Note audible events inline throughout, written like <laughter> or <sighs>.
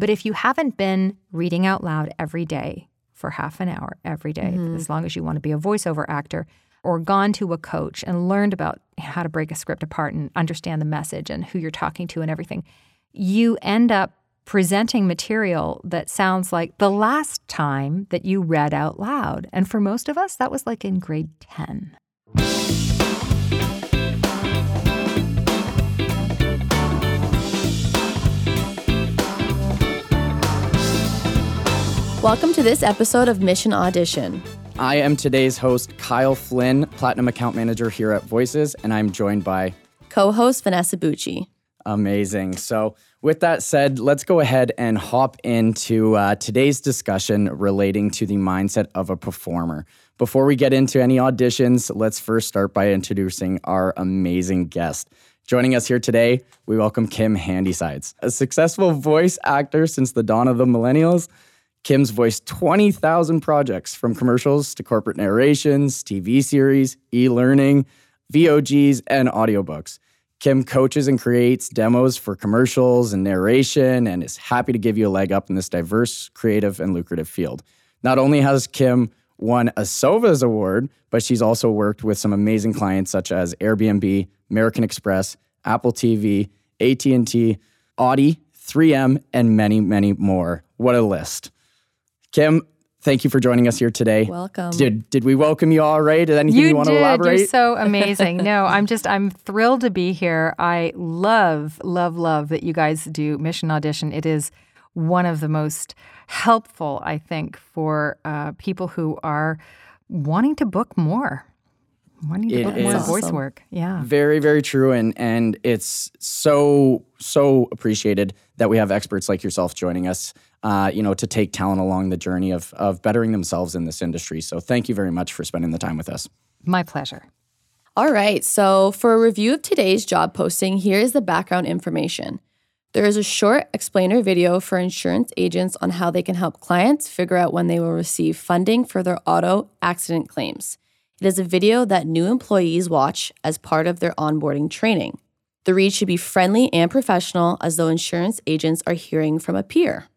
But if you haven't been reading out loud every day for half an hour every day, Mm-hmm. as long as you want to be a voiceover actor, or gone to a coach and learned about how to break a script apart and understand the message and who you're talking to and everything, you end up presenting material that sounds like the last time that you read out loud. And for most of us, that was like in grade 10. Welcome to this episode of Mission Audition. I am today's host, Kyle Flynn, Platinum Account Manager here at Voices, and I'm joined by Co host Vanessa Bucci. Amazing. So, with that said, let's go ahead and hop into uh, today's discussion relating to the mindset of a performer. Before we get into any auditions, let's first start by introducing our amazing guest. Joining us here today, we welcome Kim Handysides, a successful voice actor since the dawn of the millennials. Kim's voiced 20,000 projects from commercials to corporate narrations, TV series, e learning, VOGs, and audiobooks. Kim coaches and creates demos for commercials and narration and is happy to give you a leg up in this diverse, creative, and lucrative field. Not only has Kim won a SOVAS award, but she's also worked with some amazing clients such as Airbnb, American Express, Apple TV, AT&T, Audi, 3M, and many, many more. What a list. Kim, thank you for joining us here today. Welcome. Did did we welcome you all right? Is anything you, want did. to elaborate? You're so <laughs> amazing. no, I'm just I'm thrilled to be here. I love, love, love that you guys do Mission Audition. It is one of the most helpful, I think, for uh, people who are wanting to book more, wanting to It book more is. voice work. Yeah. Very, very true. And and it's so, so appreciated that we have experts like yourself joining us, uh, you know, to take talent along the journey of of bettering themselves in this industry. So thank you very much for spending the time with us. My pleasure. All right, so for a review of today's job posting, here is the background information. There is a short explainer video for insurance agents on how they can help clients figure out when they will receive funding for their auto accident claims. It is a video that new employees watch as part of their onboarding training. The read should be friendly and professional as though insurance agents are hearing from a peer.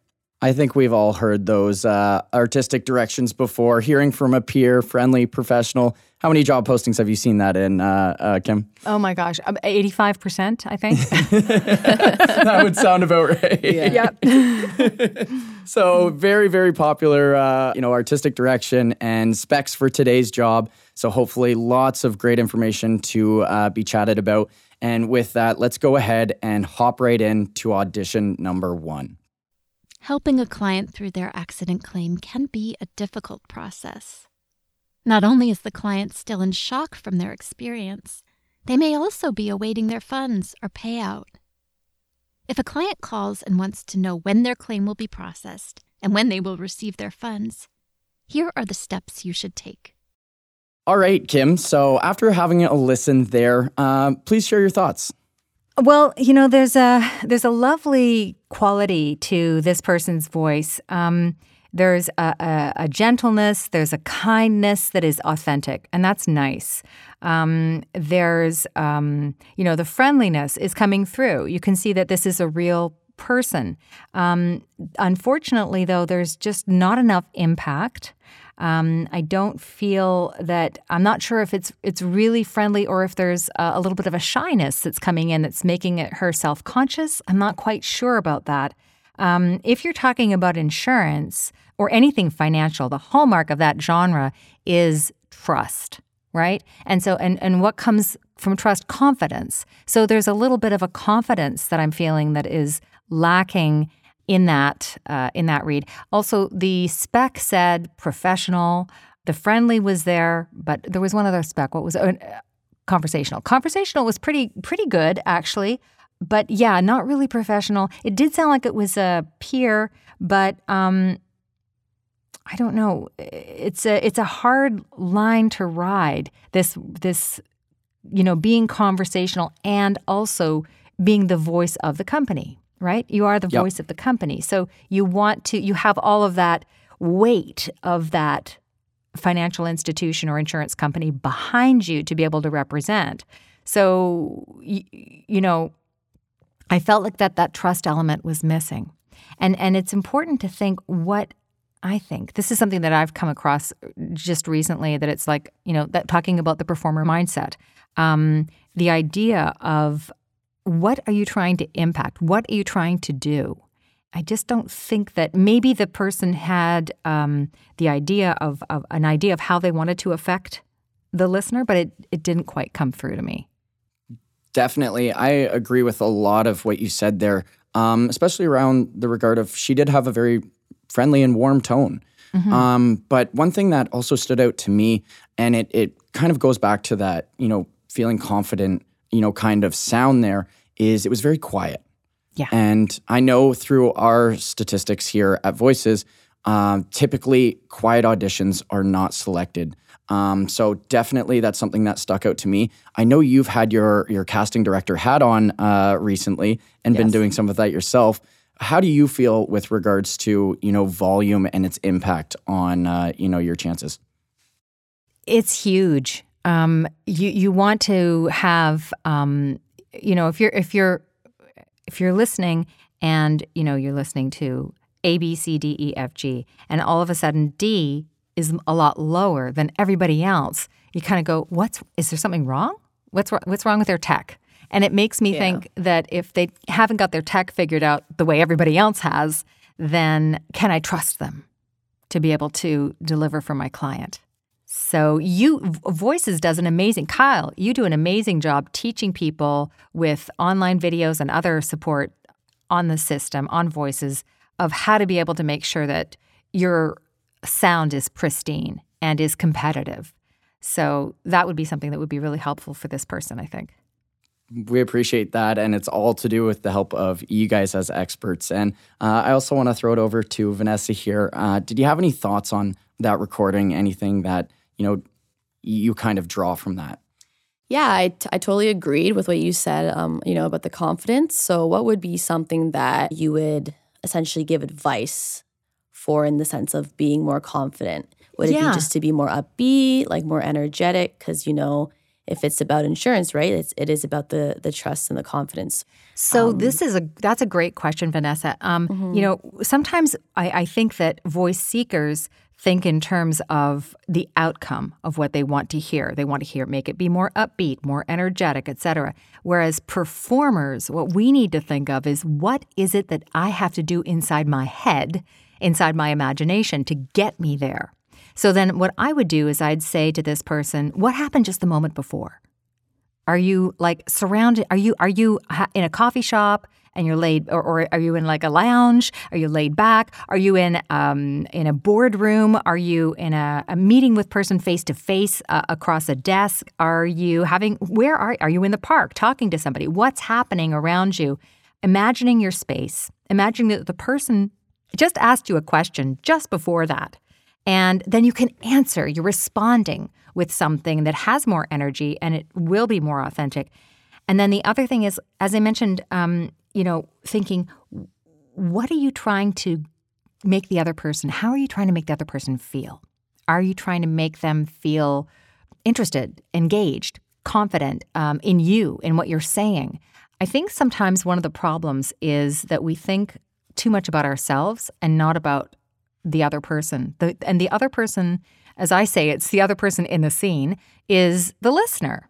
I think we've all heard those uh, artistic directions before. Hearing from a peer, friendly, professional. How many job postings have you seen that in, uh, uh, Kim? Oh my gosh, um, 85%, I think. <laughs> that would sound about right. yep. <laughs> So very, very popular, uh, you know, artistic direction and specs for today's job. So hopefully, lots of great information to uh, be chatted about. And with that, let's go ahead and hop right in to audition number one. Helping a client through their accident claim can be a difficult process. Not only is the client still in shock from their experience, they may also be awaiting their funds or payout. If a client calls and wants to know when their claim will be processed and when they will receive their funds, here are the steps you should take. All right, Kim. So after having a listen there, uh, please share your thoughts. Well, you know, there's a there's a lovely quality to this person's voice. Um, there's a, a, a gentleness, there's a kindness that is authentic, and that's nice. Um, there's, um, you know, the friendliness is coming through. You can see that this is a real person. Um, unfortunately, though, there's just not enough impact. Um, I don't feel that I'm not sure if it's it's really friendly or if there's a, a little bit of a shyness that's coming in that's making it her self conscious. I'm not quite sure about that. Um, if you're talking about insurance or anything financial, the hallmark of that genre is trust, right? And so, and and what comes from trust? Confidence. So there's a little bit of a confidence that I'm feeling that is lacking in that uh, in that read. Also, the spec said professional. The friendly was there, but there was one other spec. What was? Uh, conversational? Conversational was pretty pretty good actually, but yeah, not really professional. It did sound like it was a peer, but um, I don't know. It's a it's a hard line to ride. This this you know being conversational and also being the voice of the company right? You are the Yep. voice of the company. So you want to, you have all of that weight of that financial institution or insurance company behind you to be able to represent. So, y- you know, I felt like that that trust element was missing. And and it's important to think what I think this is something that I've come across just recently that it's like, you know, that talking about the performer mindset. Um, the idea of what are you trying to impact? What are you trying to do? I just don't think that maybe the person had um, the idea of, of an idea of how they wanted to affect the listener, but it, it didn't quite come through to me. Definitely. I agree with a lot of what you said there, um, especially around the regard of she did have a very friendly and warm tone. Mm-hmm. Um, but one thing that also stood out to me, and it, it kind of goes back to that, you know, feeling confident, you know, kind of sound there, is it was very quiet. Yeah. And I know through our statistics here at Voices, um, typically quiet auditions are not selected. Um, so definitely that's something that stuck out to me. I know you've had your your casting director hat on uh, recently and yes. been doing some of that yourself. How do you feel with regards to you know volume and its impact on uh, you know your chances? It's huge. Um, you you want to have um, you know if you're if you're if you're listening and you know you're listening to A B C D E F G and all of a sudden D is a lot lower than everybody else, you kind of go, "What's is there something wrong? What's what's wrong with their tech?" And it makes me yeah. think that if they haven't got their tech figured out the way everybody else has, then can I trust them to be able to deliver for my client? So you Voices does an amazing Kyle, you do an amazing job teaching people with online videos and other support on the system on Voices of how to be able to make sure that your sound is pristine and is competitive. So that would be something that would be really helpful for this person, I think. We appreciate that. And it's all to do with the help of you guys as experts. And uh, I also want to throw it over to Vanessa here. Uh, did you have any thoughts on that recording? Anything that, you know, you kind of draw from that? Yeah, I, t- I totally agreed with what you said, um, you know, about the confidence. So, what would be something that you would essentially give advice for in the sense of being more confident? Would yeah. it be just to be more upbeat, like more energetic? Because you know, if it's about insurance, right? It's it is about the the trust and the confidence. So um, this is a that's a great question, Vanessa. Um, mm-hmm. You know, sometimes I, I think that voice seekers think in terms of the outcome of what they want to hear. They want to hear make it be more upbeat, more energetic, etc. Whereas performers, what we need to think of is what is it that I have to do inside my head inside my imagination to get me there. So then what I would do is I'd say to this person, what happened just the moment before? Are you like surrounded are you are you in a coffee shop and you're laid or, or are you in like a lounge? Are you laid back? Are you in um, in a boardroom? Are you in a, a meeting with person face to face across a desk? Are you having where are are you in the park talking to somebody? What's happening around you? Imagining your space, imagining that the person just asked you a question just before that. And then you can answer. You're responding with something that has more energy and it will be more authentic. And then the other thing is, as I mentioned, um, you know, thinking, what are you trying to make the other person? How are you trying to make the other person feel? Are you trying to make them feel interested, engaged, confident um, in you, in what you're saying? I think sometimes one of the problems is that we think too much about ourselves and not about the other person. The, and the other person, as I say, it's the other person in the scene, is the listener.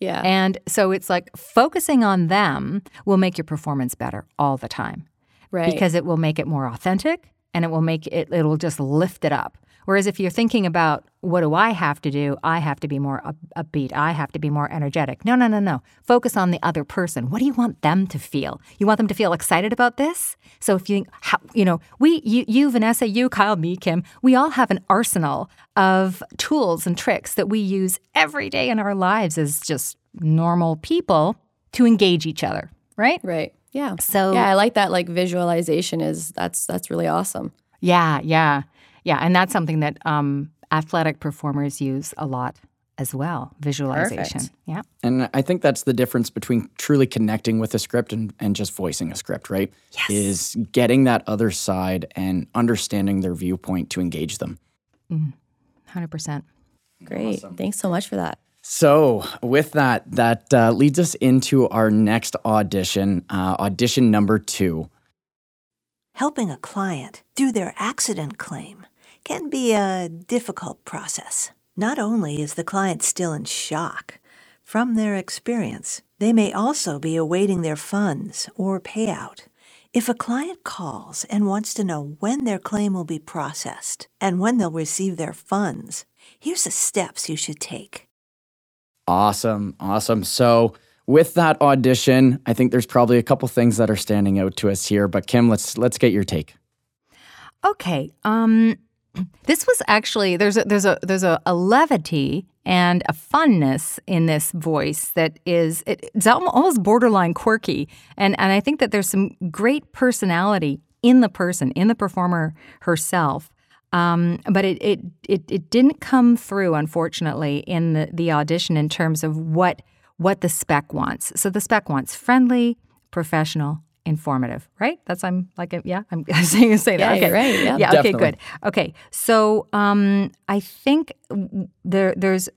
Yeah. And so it's like focusing on them will make your performance better all the time. Right. Because it will make it more authentic and it will make it, it'll just lift it up. Whereas if you're thinking about what do I have to do, I have to be more up, upbeat, I have to be more energetic. No, no, no, no. Focus on the other person. What do you want them to feel? You want them to feel excited about this? So if you, how, you know, we, you, you, Vanessa, you, Kyle, me, Kim, we all have an arsenal of tools and tricks that we use every day in our lives as just normal people to engage each other, right? Right. Yeah. So yeah, I like that. Like visualization is that's that's really awesome. Yeah, yeah. Yeah, and that's something that um, athletic performers use a lot as well visualization. Perfect. Yeah. And I think that's the difference between truly connecting with a script and, and just voicing a script, right? Yes. Is getting that other side and understanding their viewpoint to engage them. Mm, 100%. Great. Awesome. Thanks so much for that. So, with that, that uh, leads us into our next audition, uh, audition number two. Helping a client do their accident claim can be a difficult process. Not only is the client still in shock from their experience, they may also be awaiting their funds or payout. If a client calls and wants to know when their claim will be processed and when they'll receive their funds, here's the steps you should take. Awesome. Awesome. So, with that audition, I think there's probably a couple things that are standing out to us here, but Kim, let's let's get your take. Okay. Um this was actually there's a there's a there's a, a levity and a funness in this voice that is it, it's almost borderline quirky. And and I think that there's some great personality in the person in the performer herself. Um, but it, it it it didn't come through unfortunately in the the audition in terms of what what the spec wants. So the spec wants friendly professional informative, right? That's I'm like yeah, I'm <laughs> saying say that. Yeah, okay, right. Yeah, yeah. Okay, good. Okay, so um, I think there there's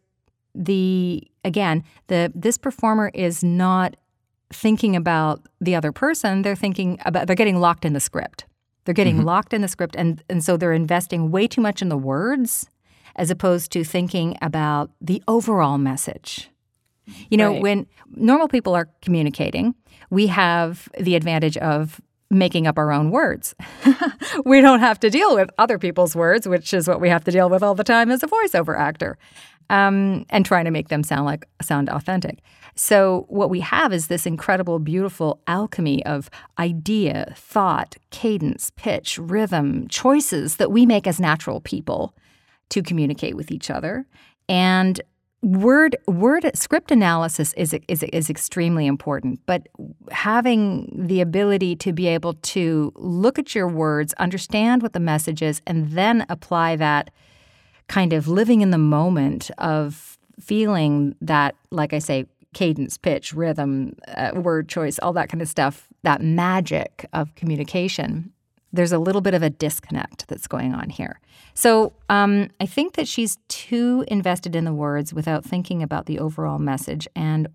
the again the this performer is not thinking about the other person. They're thinking about they're getting locked in the script. They're getting mm-hmm. locked in the script, and and so they're investing way too much in the words as opposed to thinking about the overall message. You know, right. when normal people are communicating, we have the advantage of making up our own words. <laughs> we don't have to deal with other people's words, which is what we have to deal with all the time as a voiceover actor, um, and trying to make them sound like sound authentic. So what we have is this incredible, beautiful alchemy of idea, thought, cadence, pitch, rhythm, choices that we make as natural people to communicate with each other. And word word script analysis is, is is extremely important but having the ability to be able to look at your words understand what the message is and then apply that kind of living in the moment of feeling that like i say cadence pitch rhythm uh, word choice all that kind of stuff that magic of communication there's a little bit of a disconnect that's going on here. So um, I think that she's too invested in the words without thinking about the overall message and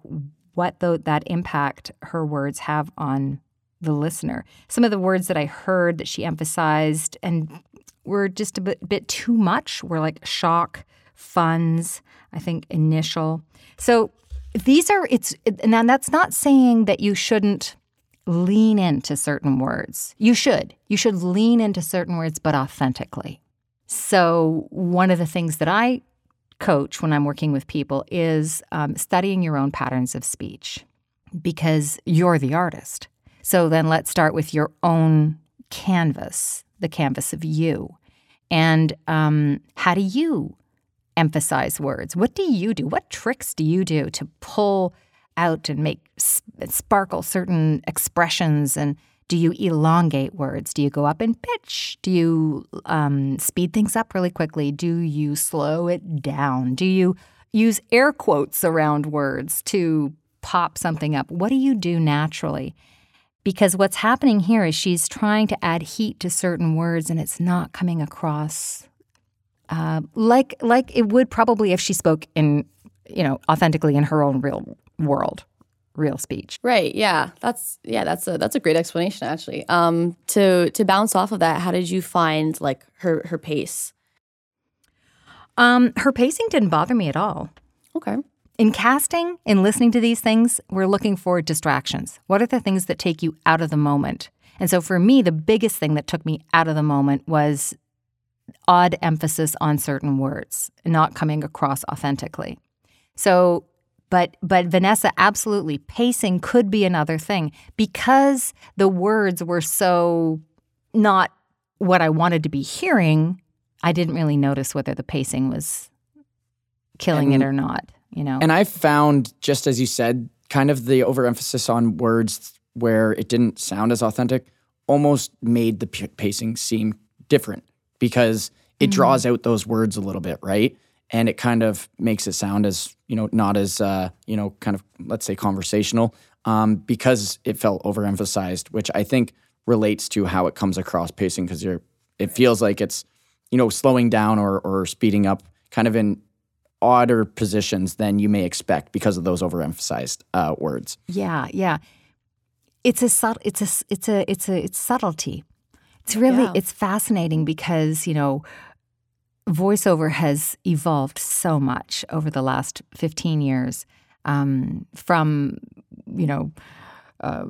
what the, that impact her words have on the listener. Some of the words that I heard that she emphasized and were just a bit, bit too much were like shock, funds, I think initial. So these are it's and that's not saying that you shouldn't lean into certain words. You should. You should lean into certain words, but authentically. So, one of the things that I coach when I'm working with people is um, studying your own patterns of speech because you're the artist. So, then let's start with your own canvas, the canvas of you. And um, how do you emphasize words? What do you do? What tricks do you do to pull out and make sparkle certain expressions and do you elongate words? Do you go up in pitch? Do you um, speed things up really quickly? Do you slow it down? Do you use air quotes around words to pop something up? What do you do naturally? Because what's happening here is she's trying to add heat to certain words and it's not coming across uh, like like it would probably if she spoke in you know authentically in her own real world real speech. Right. Yeah. That's yeah, that's a that's a great explanation actually. Um to to bounce off of that, how did you find like her her pace? Um her pacing didn't bother me at all. Okay. In casting, in listening to these things, we're looking for distractions. What are the things that take you out of the moment? And so for me, the biggest thing that took me out of the moment was odd emphasis on certain words, not coming across authentically. So but but Vanessa absolutely pacing could be another thing because the words were so not what I wanted to be hearing. I didn't really notice whether the pacing was killing and, it or not. You know, and I found just as you said, kind of the overemphasis on words where it didn't sound as authentic almost made the pacing seem different because it mm-hmm. draws out those words a little bit, right? And it kind of makes it sound as you know not as uh, you know kind of let's say conversational um, because it felt overemphasized, which I think relates to how it comes across pacing because you're it feels like it's you know slowing down or or speeding up kind of in odder positions than you may expect because of those overemphasized uh, words. Yeah, yeah. It's a subtle. It's a. It's a. It's a. It's subtlety. it's really Yeah. it's fascinating because you know voiceover has evolved so much over the last 15 years um, from you know uh,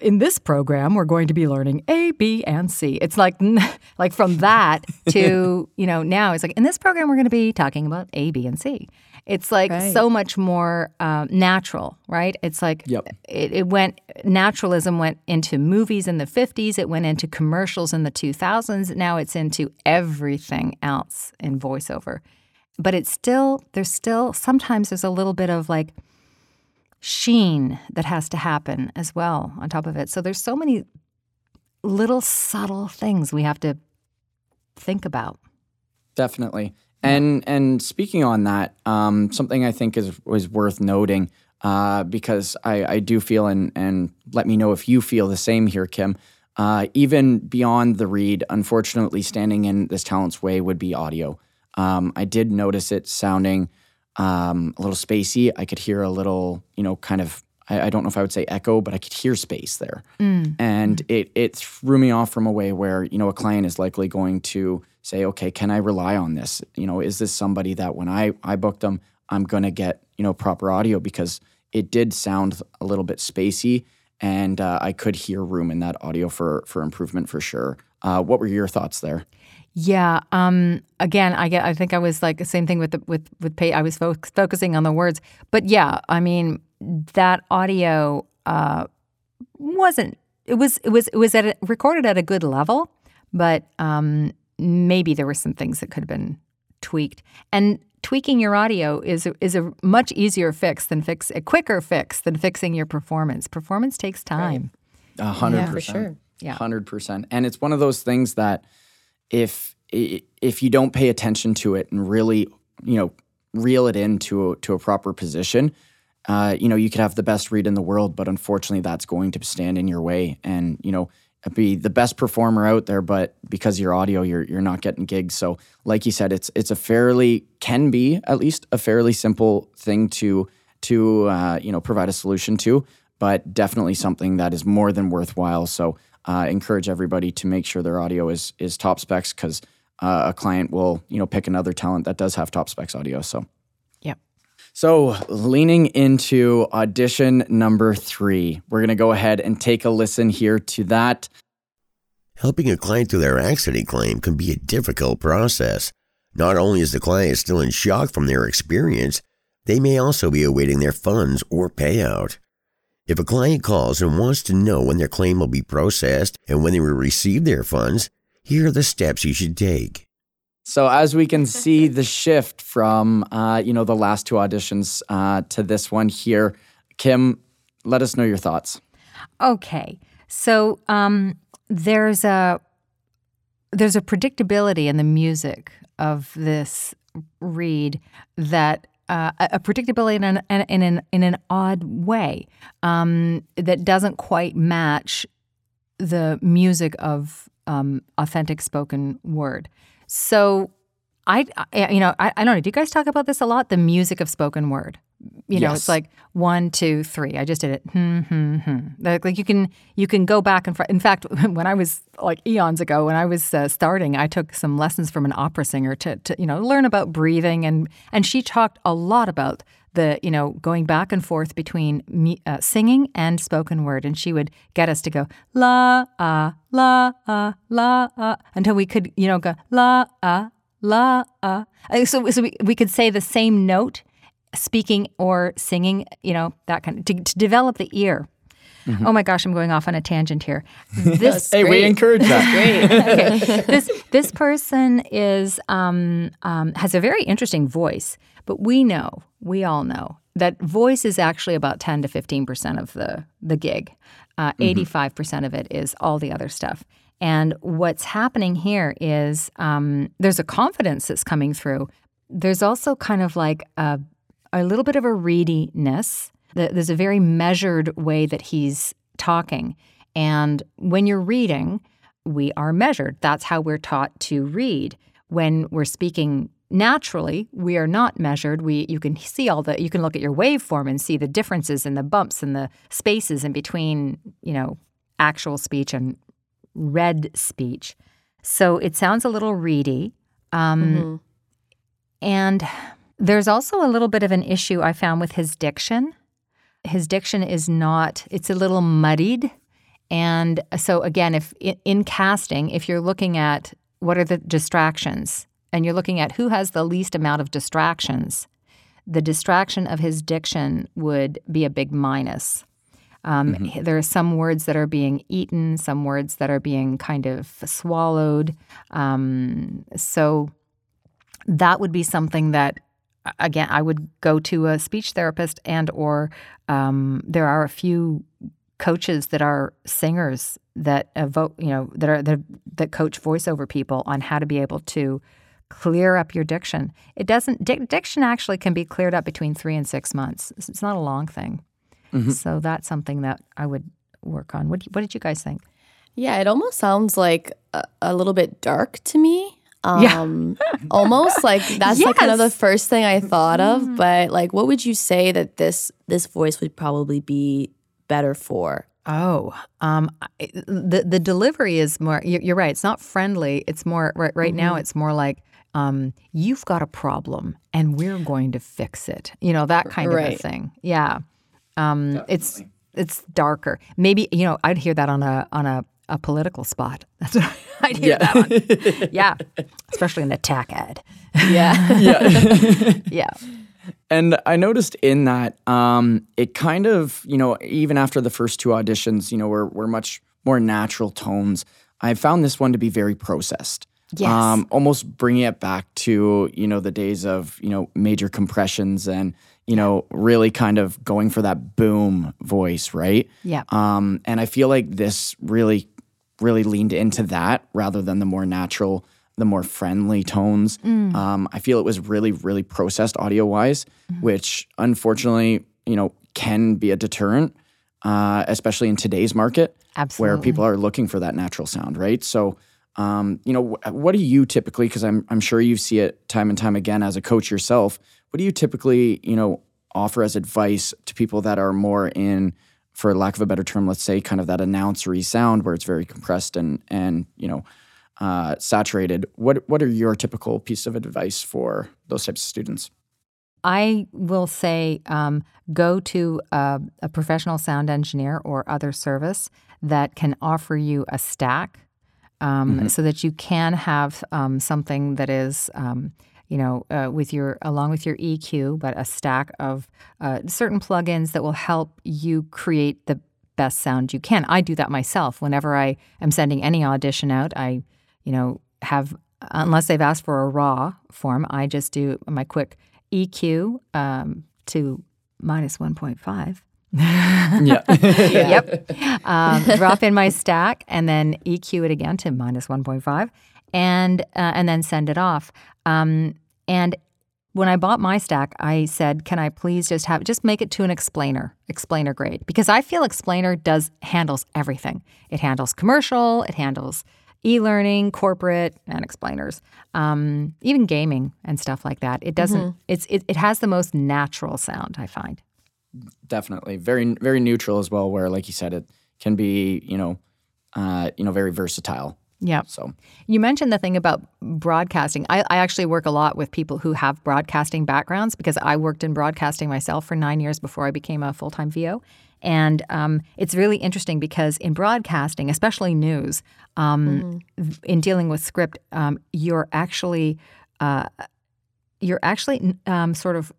in this program we're going to be learning a b and c. It's like <laughs> like from that to <laughs> you know now it's like in this program we're going to be talking about a b and c it's like Right. so much more um, natural right it's like Yep. it, it went naturalism went into movies in the 50s it went into commercials in the 2000s now it's into everything else in voiceover but it's still there's still sometimes there's a little bit of like sheen that has to happen as well on top of it so there's so many little subtle things we have to think about Definitely. And and speaking on that, um, something I think is was worth noting uh, because I, I do feel and and let me know if you feel the same here, Kim. Uh, even beyond the read, unfortunately, standing in this talent's way would be audio. Um, I did notice it sounding um, a little spacey. I could hear a little, you know, kind of. I, I don't know if I would say echo, but I could hear space there, and it it threw me off from a way where you know a client is likely going to say, okay, can I rely on this? You know, is this somebody that when I I book them, I'm gonna get you know proper audio because it did sound a little bit spacey, and uh, I could hear room in that audio for for improvement for sure. Uh, what were your thoughts there? Yeah. Um, again, I get. I think I was like the same thing with the, with with pay. I was fo- focusing on the words, but yeah, I mean that audio uh, wasn't. It was. It was. It was at a, recorded at a good level, but um, maybe there were some things that could have been tweaked. And tweaking your audio is a, is a much easier fix than fix a quicker fix than fixing your performance. Performance takes time. A hundred Yeah, percent. sure. Yeah. hundred percent. And it's one of those things that if if you don't pay attention to it and really you know reel it into a, to a proper position, uh, you know you could have the best read in the world, but unfortunately that's going to stand in your way and you know be the best performer out there, but because your audio, you're you're not getting gigs. So, like you said, it's it's a fairly can be at least a fairly simple thing to to uh, you know provide a solution to, but definitely something that is more than worthwhile. So, uh, encourage everybody to make sure their audio is is top specs because uh, a client will you know pick another talent that does have top specs audio. So. So, leaning into audition number three, we're going to go ahead and take a listen here to that. Helping a client through their accident claim can be a difficult process. Not only is the client still in shock from their experience, they may also be awaiting their funds or payout. If a client calls and wants to know when their claim will be processed and when they will receive their funds, here are the steps you should take. So, as we can <laughs> see, the shift from uh, you know the last two auditions uh, to this one here, Kim, let us know your thoughts. Okay. So um, there's a there's a predictability in the music of this read that uh, a predictability in an in an in an odd way um, that doesn't quite match the music of um, authentic spoken word. So I, I you know I, I don't know. Do you guys talk about this a lot? The music of spoken word. You know, Yes. it's like one, two, three. I just did it. Hmm, hmm, hmm. Like, like you can you can go back and fr- in fact, <laughs> when I was like eons ago, when I was uh, starting, I took some lessons from an opera singer to, to you know learn about breathing and and she talked a lot about the you know going back and forth between me, uh, singing and spoken word, and she would get us to go la ah la ah la ah until we could you know go la ah la ah. Uh, So so we, we could say the same note, speaking or singing, you know that kind of to, to develop the ear. Oh my gosh, I'm going off on a tangent here. <laughs> This Hey, we encourage that. <laughs> <laughs> okay. This this person is um, um, has a very interesting voice, but we know, we all know that voice is actually about ten to fifteen percent of the the gig. Eighty five percent of it is all the other stuff. And what's happening here is um, there's a confidence that's coming through. There's also kind of like a, a little bit of a readiness. There's a very measured way that he's talking. And when you're reading, we are measured. That's how we're taught to read. When we're speaking naturally, we are not measured. We you can see all the you can look at your waveform and see the differences and the bumps and the spaces in between, you know, actual speech and read speech. So it sounds a little reedy. Um, And there's also a little bit of an issue I found with his diction. His diction is not, it's a little muddied. And so, again, if in casting, if you're looking at what are the distractions and you're looking at who has the least amount of distractions, the distraction of his diction would be a big minus. Um, h- There are some words that are being eaten, some words that are being kind of swallowed. Um, so that would be something that again i would go to a speech therapist and or um, there are a few coaches that are singers that vote you know that are that, that coach voiceover people on how to be able to clear up your diction it doesn't dic- diction actually can be cleared up between three and six months it's it's not a long thing so that's something that i would work on what, what did you guys think Yeah, it almost sounds like a, a little bit dark to me. <laughs> Yeah. Um, almost like that's like kind of the first thing I thought of. But like, what would you say that this this voice would probably be better for? Oh, um, the the delivery is more. You're, you're right. It's not friendly. It's more right. Right now, it's more like um, you've got a problem, and we're going to fix it. You know that kind of a thing. Yeah. Um, it's it's darker. Maybe you know I'd hear that on a on a, a political spot. <laughs> That's what I'd hear that on. <laughs> Yeah, especially in attack tech ad. Yeah. <laughs> Yeah. Yeah. And I noticed in that um, it kind of, you know, even after the first two auditions, you know, were, were much more natural tones. I found this one to be very processed. Yes. Um, almost bringing it back to, you know, the days of, you know, major compressions and, you know, really kind of going for that boom voice, right? Yeah. Um, and I feel like this really, really leaned into that rather than the more natural, the more friendly tones. Um, I feel it was really, really processed audio wise, which unfortunately, you know, can be a deterrent, uh, especially in today's market where people are looking for that natural sound, right? So, um, you know, what do you typically? Because I'm I'm sure you see it time and time again as a coach yourself. What do you typically, you know, offer as advice to people that are more in, for lack of a better term, let's say, kind of that announcery sound where it's very compressed and and you know, uh, saturated. What what are your typical piece of advice for those types of students? I will say um, go to a, a professional sound engineer or other service that can offer you a stack um, so that you can have um, something that is. Um, you know, uh, with your along with your EQ, but a stack of uh, certain plugins that will help you create the best sound you can. I do that myself. Whenever I am sending any audition out, I, you know, have unless they've asked for a raw form, I just do my quick EQ um, to minus one point five. <laughs> Yeah. <laughs> Yep. <laughs> Um, drop in my stack and then EQ it again to minus 1.5 and, uh, and then send it off. Um, and when I bought my stack, I said, can I please just have, just make it to an explainer, explainer grade? Because I feel explainer does, handles everything. It handles commercial, it handles e-learning, corporate, and explainers, um, even gaming and stuff like that. It doesn't, it's, it, it has the most natural sound, I find. Definitely very very neutral as well where like you said it can be you know uh, you know very versatile Yeah. so You mentioned the thing about broadcasting. I, I actually work a lot with people who have broadcasting backgrounds because I worked in broadcasting myself for nine years before I became a full time VO. And um, it's really interesting because in broadcasting, especially news, um, v- in dealing with script, um, you're actually uh, you're actually um, sort of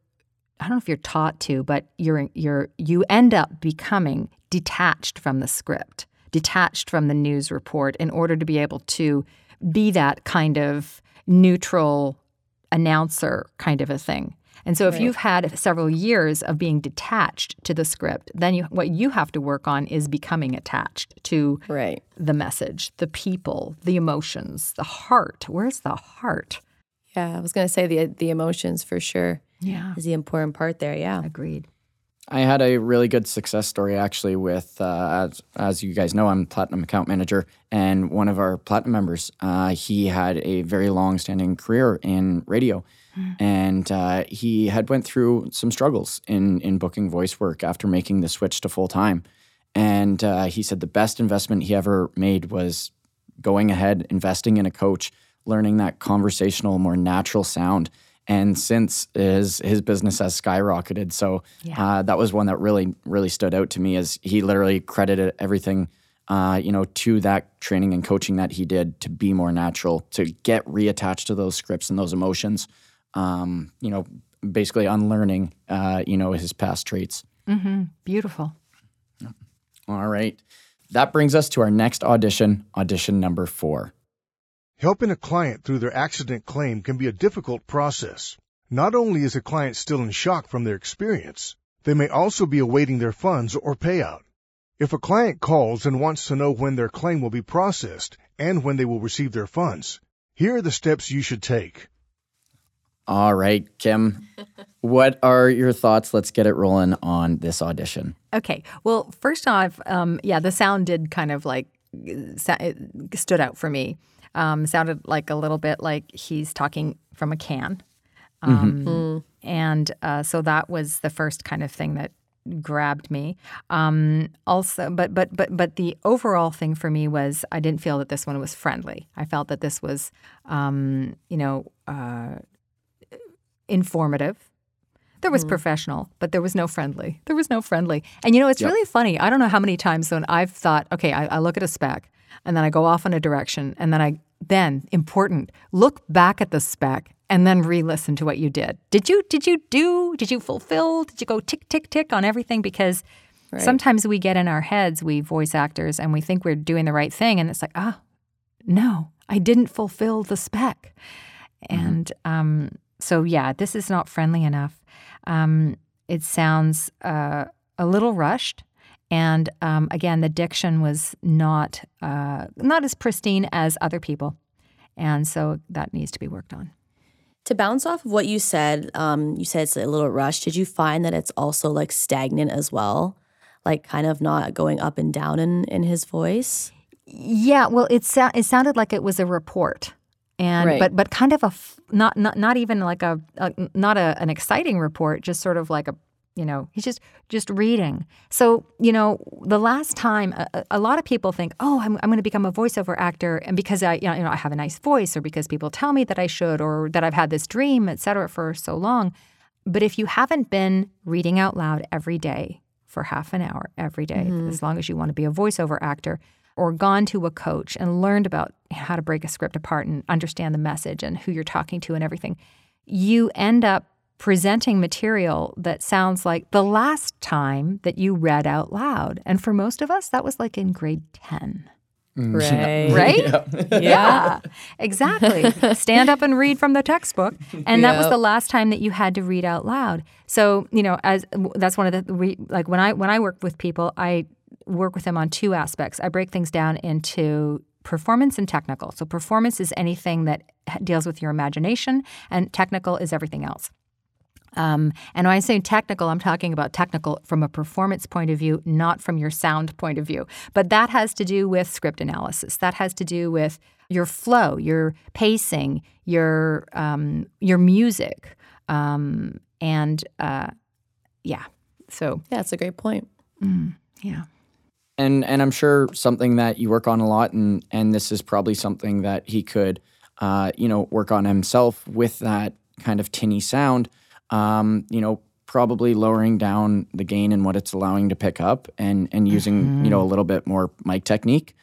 I don't know if you're taught to, but you're you're you end up becoming detached from the script, detached from the news report in order to be able to be that kind of neutral announcer kind of a thing. And so if you've had several years of being detached to the script, then you, what you have to work on is becoming attached to Right. the message, the people, the emotions, the heart. Where's the heart? Yeah. I was gonna say the the emotions for sure Yeah. is the important part there. Yeah. Agreed. I had a really good success story actually with, uh, as, as you guys know, I'm platinum account manager, and one of our platinum members, uh, he had a very long-standing career in radio, and uh, he had went through some struggles in in booking voice work after making the switch to full time, and uh, he said the best investment he ever made was going ahead, investing in a coach, learning that conversational, more natural sound. And since his his business has skyrocketed, so Yeah. uh, that was one that really really stood out to me. As he literally credited everything, uh, you know, to that training and coaching that he did to be more natural, to get reattached to those scripts and those emotions. Um, you know, basically unlearning, uh, you know, his past traits. Mm-hmm. Beautiful. All right. That brings us to our next audition, audition number four. Helping a client through their accident claim can be a difficult process. Not only is a client still in shock from their experience, they may also be awaiting their funds or payout. If a client calls and wants to know when their claim will be processed and when they will receive their funds, here are the steps you should take. All right, Kim, <laughs> what are your thoughts? Let's get it rolling on this audition. Okay. Well, first off, um, yeah, the sound did kind of like sa- it stood out for me. Um, sounded like a little bit like he's talking from a can, um, and uh, so that was the first kind of thing that grabbed me. Um, also, but but but but the overall thing for me was I didn't feel that this one was friendly. I felt that this was, um, you know, uh, informative. There was professional, but there was no friendly. There was no friendly. And you know, it's Yep. really funny. I don't know how many times when I've thought, okay, I, I look at a spec and then I go off in a direction and then I, then important, look back at the spec and then re-listen to what you did. Did you, did you do, did you fulfill, did you go tick, tick, tick on everything? Because sometimes we get in our heads, we voice actors, and we think we're doing the right thing. And it's like, ah, no, I didn't fulfill the spec. And um, so, yeah, this is not friendly enough. Um, it sounds uh, a little rushed. And um, again, the diction was not uh, not as pristine as other people, and so that needs to be worked on. To bounce off of what you said, um, you said it's a little rushed. Did you find that it's also like stagnant as well? Like kind of not going up and down in, in his voice? Yeah, well, it it sounded like it was a report, and Right. but but kind of a f- not not not even like a, a not a, an exciting report, just sort of like a you know he's just just reading. So you know the last time a, a- lot of people think, oh, I'm I'm going to become a voiceover actor, and because I you know, you know I have a nice voice, or because people tell me that I should, or that I've had this dream, et cetera, for so long. But if you haven't been reading out loud every day for half an hour every day, mm-hmm. as long as you want to be a voiceover actor, or gone to a coach and learned about how to break a script apart and understand the message and who you're talking to and everything, you end up presenting material that sounds like the last time that you read out loud. And for most of us, that was like in grade 10. Right. Right? Yeah, <laughs> exactly. <laughs> Stand up and read from the textbook, and that was the last time that you had to read out loud. So you know, as that's one of the we, like when I when I work with people, I work with them on two aspects. I break things down into performance and technical. So performance is anything that deals with your imagination, and technical is everything else. Um, and when I say technical, I'm talking about technical from a performance point of view, not from your sound point of view. But that has to do with script analysis. That has to do with your flow, your pacing, your um, your music, um, and uh, yeah. So Yeah, that's a great point. yeah. and and I'm sure something that you work on a lot, and and this is probably something that he could, uh, you know, work on himself with that kind of tinny sound. Um, you know, probably lowering down the gain and what it's allowing to pick up, and and using you know a little bit more mic technique.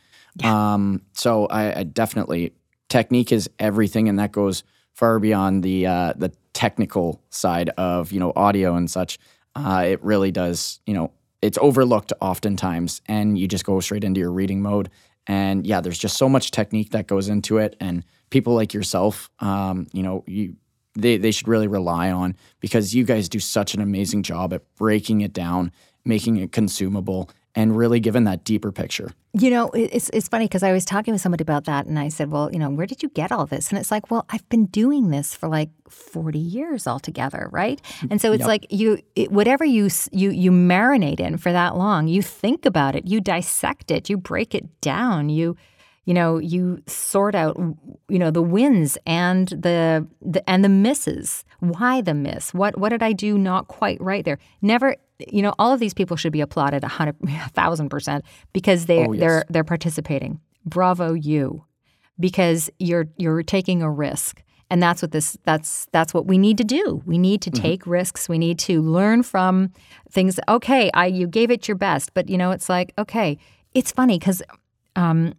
Um, so I, I definitely technique is everything, and that goes far beyond the uh, the technical side of you know audio and such. Uh, it really does, you know, it's overlooked oftentimes, and you just go straight into your reading mode. And yeah, there's just so much technique that goes into it, and people like yourself, um, you know, you they they should really rely on because you guys do such an amazing job at breaking it down, making it consumable, and really giving that deeper picture. You know, it's it's funny because I was talking with somebody about that, and I said, "Well, you know, where did you get all this?" And it's like, "Well, I've been doing this for like forty years altogether, right?" Mm-hmm. And so it's Yep. like you, it, whatever you you you marinate in for that long, you think about it, you dissect it, you break it down, you, you know, you sort out, you know, the wins and the, the and the misses. Why the miss? What what did I do not quite right there? Never. You know, all of these people should be applauded a hundred, <laughs> a thousand percent because they Oh, yes. they're they're participating. bravo you because you're you're taking a risk and that's what this that's that's what we need to do we need to take risks we need to learn from things okay i you gave it your best but you know it's like okay it's funny because um,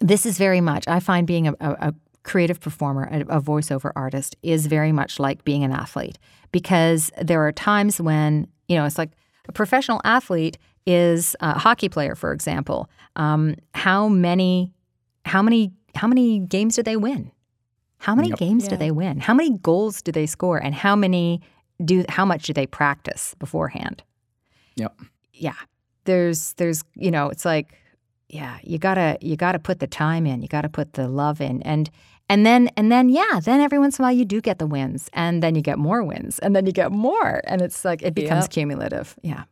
this is very much i find being a, a, a creative performer a, a voiceover artist is very much like being an athlete because there are times when you know it's like a professional athlete is a hockey player for example. Um, how many how many how many games do they win? How many Yep. games do they win? How many goals do they score? And how many do how much do they practice beforehand? Yep. yeah. There's there's you know it's like yeah you gotta you gotta put the time in you gotta put the love in and and then and then yeah then every once in a while you do get the wins and then you get more wins and then you get more and it's like it becomes Yep. cumulative yeah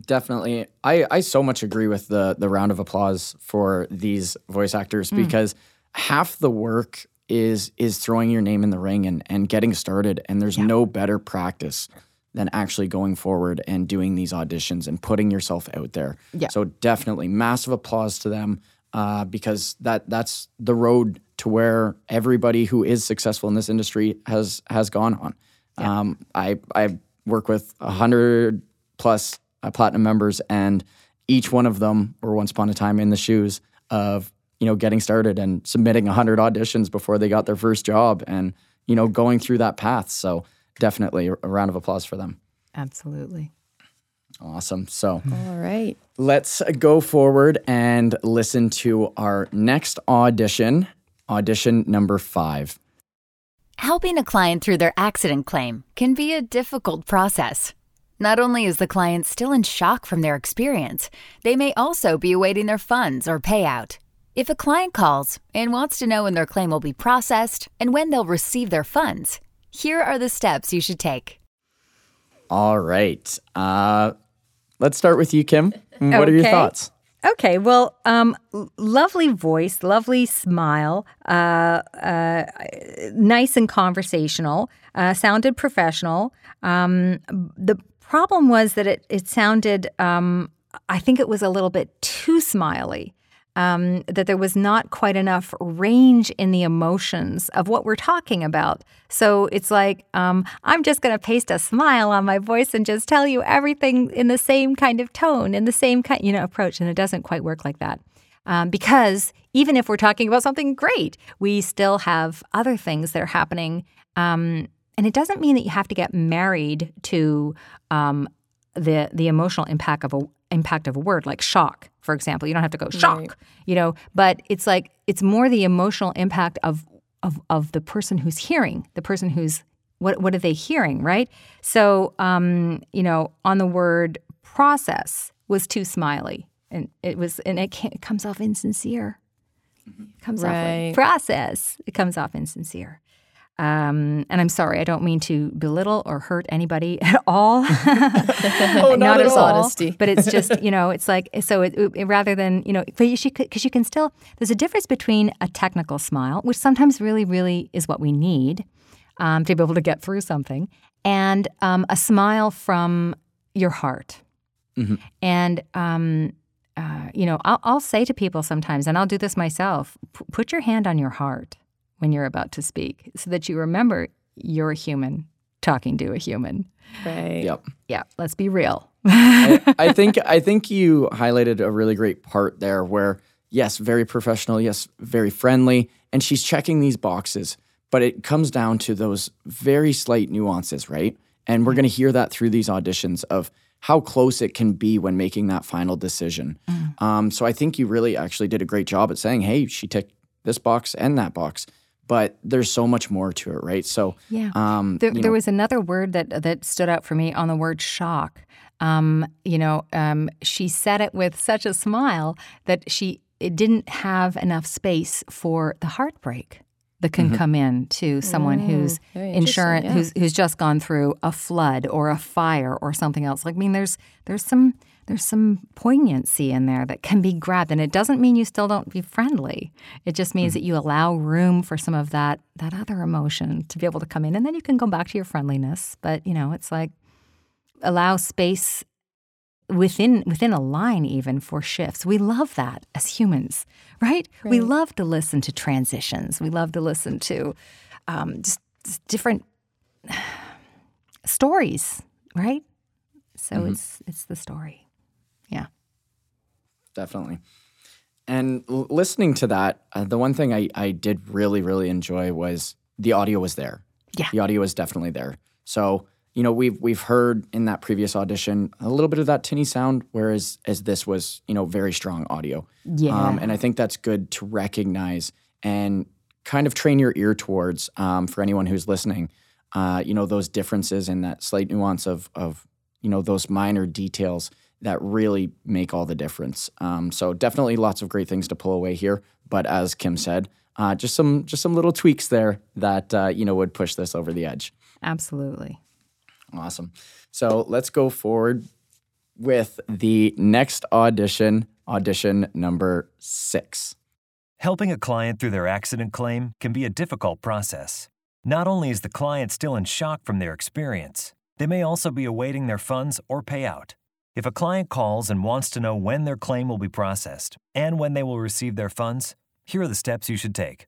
Definitely. I, I so much agree with the the round of applause for these voice actors mm. because half the work is is throwing your name in the ring and, and getting started and there's no better practice than actually going forward and doing these auditions and putting yourself out there. Yeah. So definitely massive applause to them uh, because that that's the road to where everybody who is successful in this industry has has gone on. Um, I I work with a hundred plus uh, platinum members, and each one of them were once upon a time in the shoes of you know getting started and submitting a hundred auditions before they got their first job, and you know going through that path. So definitely a a round of applause for them. absolutely Awesome. So All right. let's go forward and listen to our next audition, audition number five. Helping a client through their accident claim can be a difficult process. Not only is the client still in shock from their experience, they may also be awaiting their funds or payout. If a client calls and wants to know when their claim will be processed and when they'll receive their funds, here are the steps you should take. All right. Uh, let's start with you, Kim. What are your thoughts? Okay, well, um, lovely voice, lovely smile, uh, uh, nice and conversational, uh, sounded professional. Um, the problem was that it, it sounded, um, I think it was a little bit too smiley. Um, that there was not quite enough range in the emotions of what we're talking about. So it's like, um, I'm just going to paste a smile on my voice and just tell you everything in the same kind of tone, in the same kind, you know, approach. And it doesn't quite work like that. Um, because even if we're talking about something great, we still have other things that are happening. Um, and it doesn't mean that you have to get married to um, the the emotional impact of a impact of a word like shock for example you don't have to go shock Right. you know but it's like it's more the emotional impact of of of the person who's hearing the person who's what what are they hearing right? So um you know on the word process was too smiley and it was and it, it comes off insincere. It comes off like process it comes off insincere um, and I'm sorry, I don't mean to belittle or hurt anybody <laughs> at all. <laughs> <laughs> Oh, not at at all. Honesty. But it's just, you know, it's like, so it, it- rather than, you know, you because you can still, there's a difference between a technical smile, which sometimes really, really is what we need um, to be able to get through something, and um, a smile from your heart. And, um, uh, you know, I'll, I'll say to people sometimes, and I'll do this myself p- put your hand on your heart when you're about to speak so that you remember you're a human talking to a human. Right. Yep. Yeah, let's be real. I, <laughs> I think I think you highlighted a really great part there where yes, very professional, yes, very friendly, and she's checking these boxes, but it comes down to those very slight nuances, right? And we're going to hear that through these auditions of how close it can be when making that final decision. Um, so I think you really actually did a great job at saying, "Hey, she ticked this box and that box," but there's so much more to it, right? So Yeah. um, There, there know, was another word that that stood out for me on the word shock. Um, you know, um, she said it with such a smile that she it didn't have enough space for the heartbreak that can come in to someone who's very interesting, insurance yeah. who's who's just gone through a flood or a fire or something else. Like I mean, there's there's some there's some poignancy in there that can be grabbed, and it doesn't mean you still don't be friendly. It just means that you allow room for some of that that other emotion to be able to come in, and then you can go back to your friendliness. But you know, it's like allow space within within a line even for shifts. We love that as humans, right? right. We love to listen to transitions. We love to listen to um, just, just, different <sighs> stories, right? So mm-hmm. it's it's the story. Yeah. Definitely. And l- listening to that, uh, the one thing I, I did really, really enjoy was the audio was there. Yeah. The audio was definitely there. So, you know, we've we've heard in that previous audition a little bit of that tinny sound, whereas as this was, you know, very strong audio. Yeah. Um, and I think that's good to recognize and kind of train your ear towards um, for anyone who's listening. Uh, you know, those differences and that slight nuance of of, you know, those minor details that really make all the difference. Um, so definitely lots of great things to pull away here. But as Kim said, uh, just some just some little tweaks there that uh, you know would push this over the edge. Absolutely. Awesome. So let's go forward with the next audition, audition number six. Helping a client through their accident claim can be a difficult process. Not only is the client still in shock from their experience, they may also be awaiting their funds or payout. If a client calls and wants to know when their claim will be processed and when they will receive their funds, here are the steps you should take.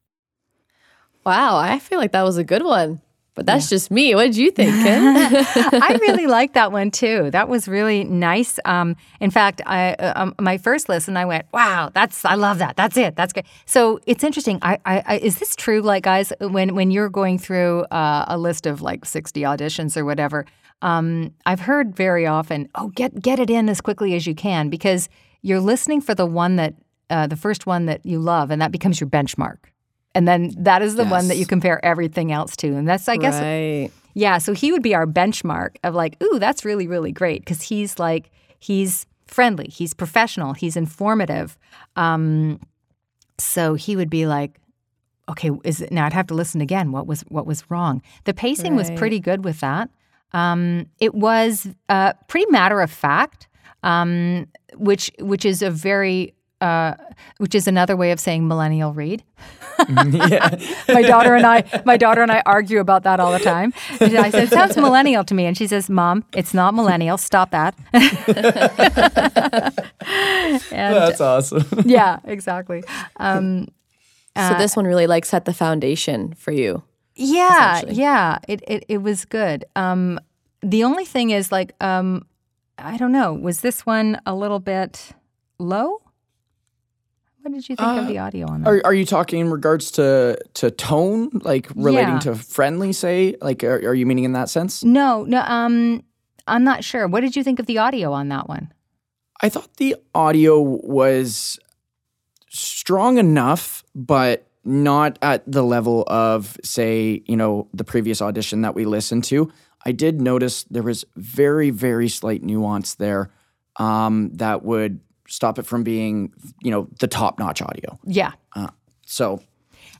Wow, I feel like that was a good one. But that's yeah. just me. What did you think, Kim? <laughs> I really <laughs> liked that one too. That was really nice. Um, in fact, I uh, um, my first listen, I went, "Wow, that's I love that. That's it. That's good." So it's interesting. I, I, I is this true? Like, guys, when when you're going through uh, a list of like 60 auditions or whatever, um, I've heard very often, "Oh, get get it in as quickly as you can," because you're listening for the one that uh, the first one that you love, and that becomes your benchmark and then that is the yes. one that you compare everything else to and that's i guess right. yeah so he would be our benchmark of like ooh that's really really great because he's like he's friendly he's professional he's informative um, so he would be like okay is it now i'd have to listen again what was what was wrong the pacing right. was pretty good with that um, it was uh, pretty matter of fact um, which which is a very uh, which is another way of saying millennial read. <laughs> <laughs> my daughter and I, my daughter and I argue about that all the time. I said, "It sounds millennial to me," and she says, "Mom, it's not millennial. Stop that." <laughs> and, That's awesome. yeah, exactly. Um, so this one really like set the foundation for you. Yeah, yeah. It, it it was good. Um, the only thing is, like, um, I don't know. Was this one a little bit low? What did you think uh, of the audio on that? Are, are you talking in regards to to tone, like relating yeah. to friendly? Say, like, are, are you meaning in that sense? No, no. Um, I'm not sure. What did you think of the audio on that one? I thought the audio was strong enough, but not at the level of, say, you know, the previous audition that we listened to. I did notice there was very, very slight nuance there um, that would stop it from being, you know, the top notch audio. Yeah. Uh, so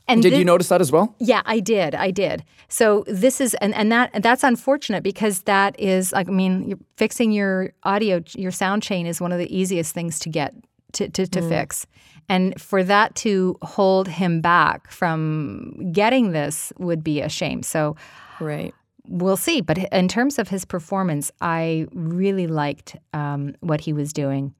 and did you notice that as well? Yeah, I did. I did. So this is and, and that that's unfortunate because that is I mean, fixing your audio your sound chain is one of the easiest things to get to to, to mm. fix. And for that to hold him back from getting this would be a shame. So Right. We'll see. But in terms of his performance, I really liked um, what he was doing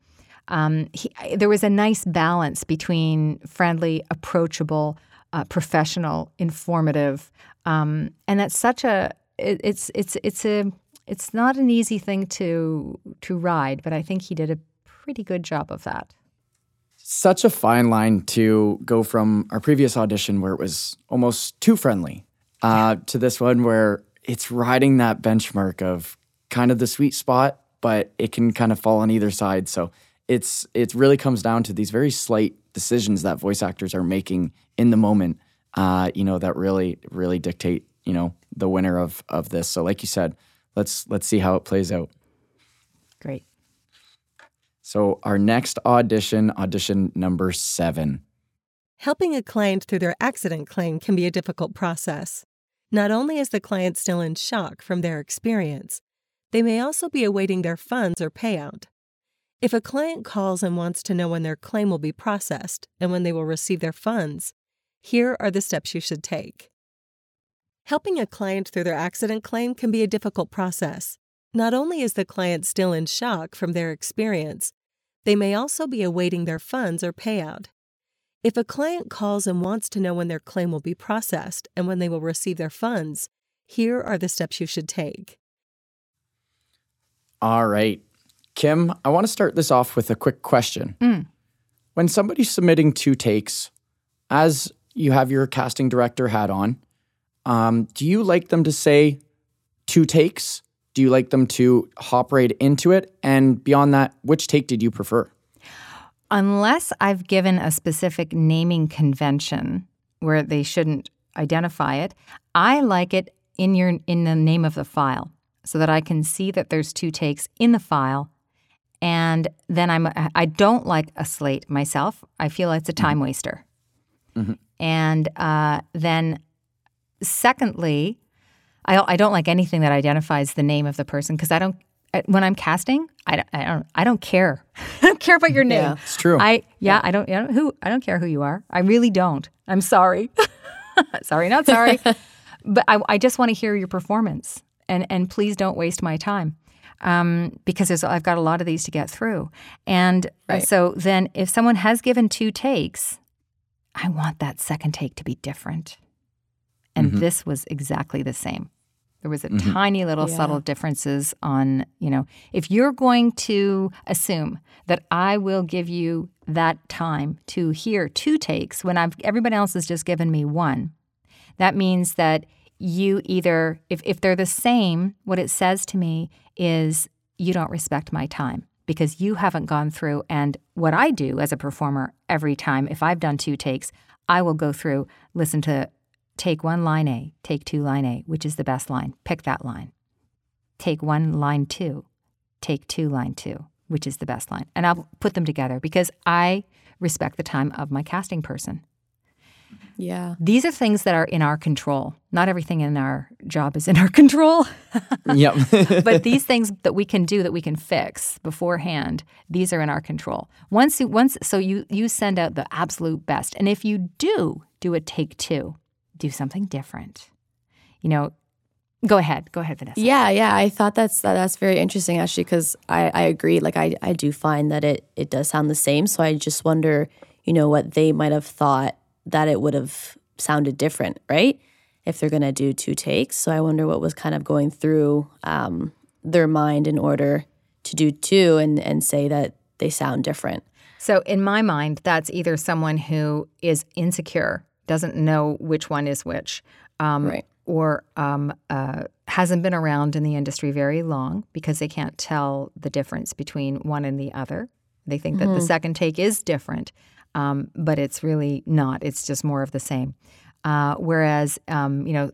um, he, there was a nice balance between friendly, approachable, uh, professional, informative, um, and that's such a it, it's it's it's a it's not an easy thing to to ride, but I think he did a pretty good job of that. Such a fine line to go from our previous audition where it was almost too friendly uh, to this one where it's riding that benchmark of kind of the sweet spot, but it can kind of fall on either side. So it's it really comes down to these very slight decisions that voice actors are making in the moment. Uh, you know that really really dictate you know the winner of of this. So like you said, let's let's see how it plays out. So our next audition, audition number seven. Helping a client through their accident claim can be a difficult process. Not only is the client still in shock from their experience, they may also be awaiting their funds or payout. If a client calls and wants to know when their claim will be processed and when they will receive their funds, here are the steps you should take. Helping a client through their accident claim can be a difficult process. Not only is the client still in shock from their experience, they may also be awaiting their funds or payout. If a client calls and wants to know when their claim will be processed and when they will receive their funds, here are the steps you should take. All right. Kim, I want to start this off with a quick question. Mm. When somebody's submitting two takes, as you have your casting director hat on, um, do you like them to say two takes? Do you like them to hop right into it? And beyond that, which take did you prefer? Unless I've given a specific naming convention where they shouldn't identify it, I like it in your in the name of the file so that I can see that there's two takes in the file. And then I'm I don't like a slate myself. I feel it's a time waster. Mhm. And uh, then, secondly, I don't, I don't like anything that identifies the name of the person because I don't. When I'm casting, I don't, I don't. I don't care. <laughs> I don't care about your name. Yeah. It's true. I yeah, I don't. I don't who I don't care who you are. I really don't. I'm sorry. <laughs> sorry, not sorry. <laughs> but I, I just want to hear your performance, and and please don't waste my time, um, because there's, I've got a lot of these to get through. And Right. so then, if someone has given two takes, I want that second take to be different. And Mhm. this was exactly the same. There was a Mhm. tiny little Yeah. subtle differences on, you know, if you're going to assume that I will give you that time to hear two takes when I've everybody else has just given me one, that means that you either if, if they're the same, what it says to me is you don't respect my time because you haven't gone through and what I do as a performer every time, if I've done two takes, I will go through, listen to take one line A, take two line A, which is the best line. Pick that line. Take one line two, take two line two, which is the best line. And I'll put them together because I respect the time of my casting person. Yeah. These are things that are in our control. Not everything in our job is in our <laughs> control. yep. <laughs> but these things that we can do that we can fix beforehand these are in our control once you once so you you send out the absolute best and if you do do a take two do something different you know go ahead go ahead vanessa Yeah, yeah. I thought that's that, that's very interesting actually because I, I agree. Like I, I do find that it it does sound the same. So I just wonder, you know, what they might have thought that it would have sounded different, right? If they're gonna do two takes. So I wonder what was kind of going through um, their mind in order to do two and and say that they sound different. so in my mind that's either someone who is insecure doesn't know which one is which um, Right. or um, uh, hasn't been around in the industry very long because they can't tell the difference between one and the other. They think that the second take is different, um, but it's really not. It's just more of the same. Uh, whereas, um, you know,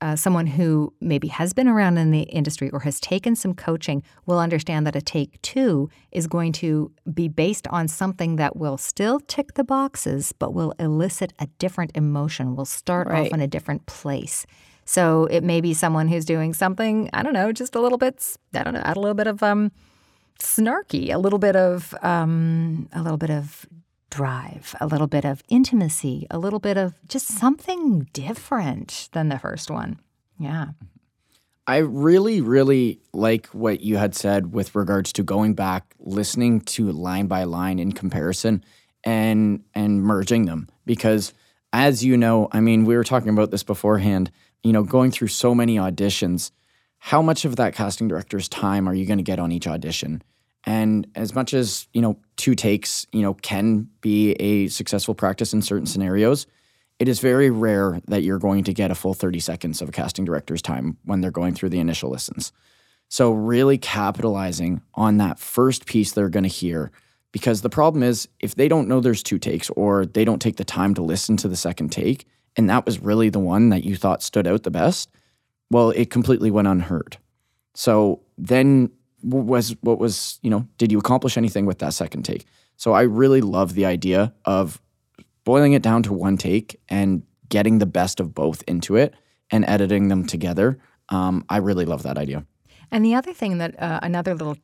uh, someone who maybe has been around in the industry or has taken some coaching will understand that a take two is going to be based on something that will still tick the boxes, but will elicit a different emotion, will start Right. off in a different place. So it may be someone who's doing something, I don't know, just a little bit, I don't know, add a little bit of um, snarky, a little bit of, um, a little bit of drive, a little bit of intimacy, a little bit of just something different than the first one. Yeah. I really, really like what you had said with regards to going back, listening to line by line in comparison and and merging them. Because as you know, I mean, we were talking about this beforehand, you know, going through so many auditions, how much of that casting director's time are you going to get on each audition? And as much as, you know, two takes, you know, can be a successful practice in certain scenarios, it is very rare that you're going to get a full 30 seconds of a casting director's time when they're going through the initial listens. So, really capitalizing on that first piece they're going to hear. Because the problem is, if they don't know there's two takes or they don't take the time to listen to the second take, and that was really the one that you thought stood out the best, well, it completely went unheard. So then w- was what was, you know, did you accomplish anything with that second take? So I really love the idea of boiling it down to one take and getting the best of both into it and editing them together. Um, I really love that idea. And the other thing that, uh, another little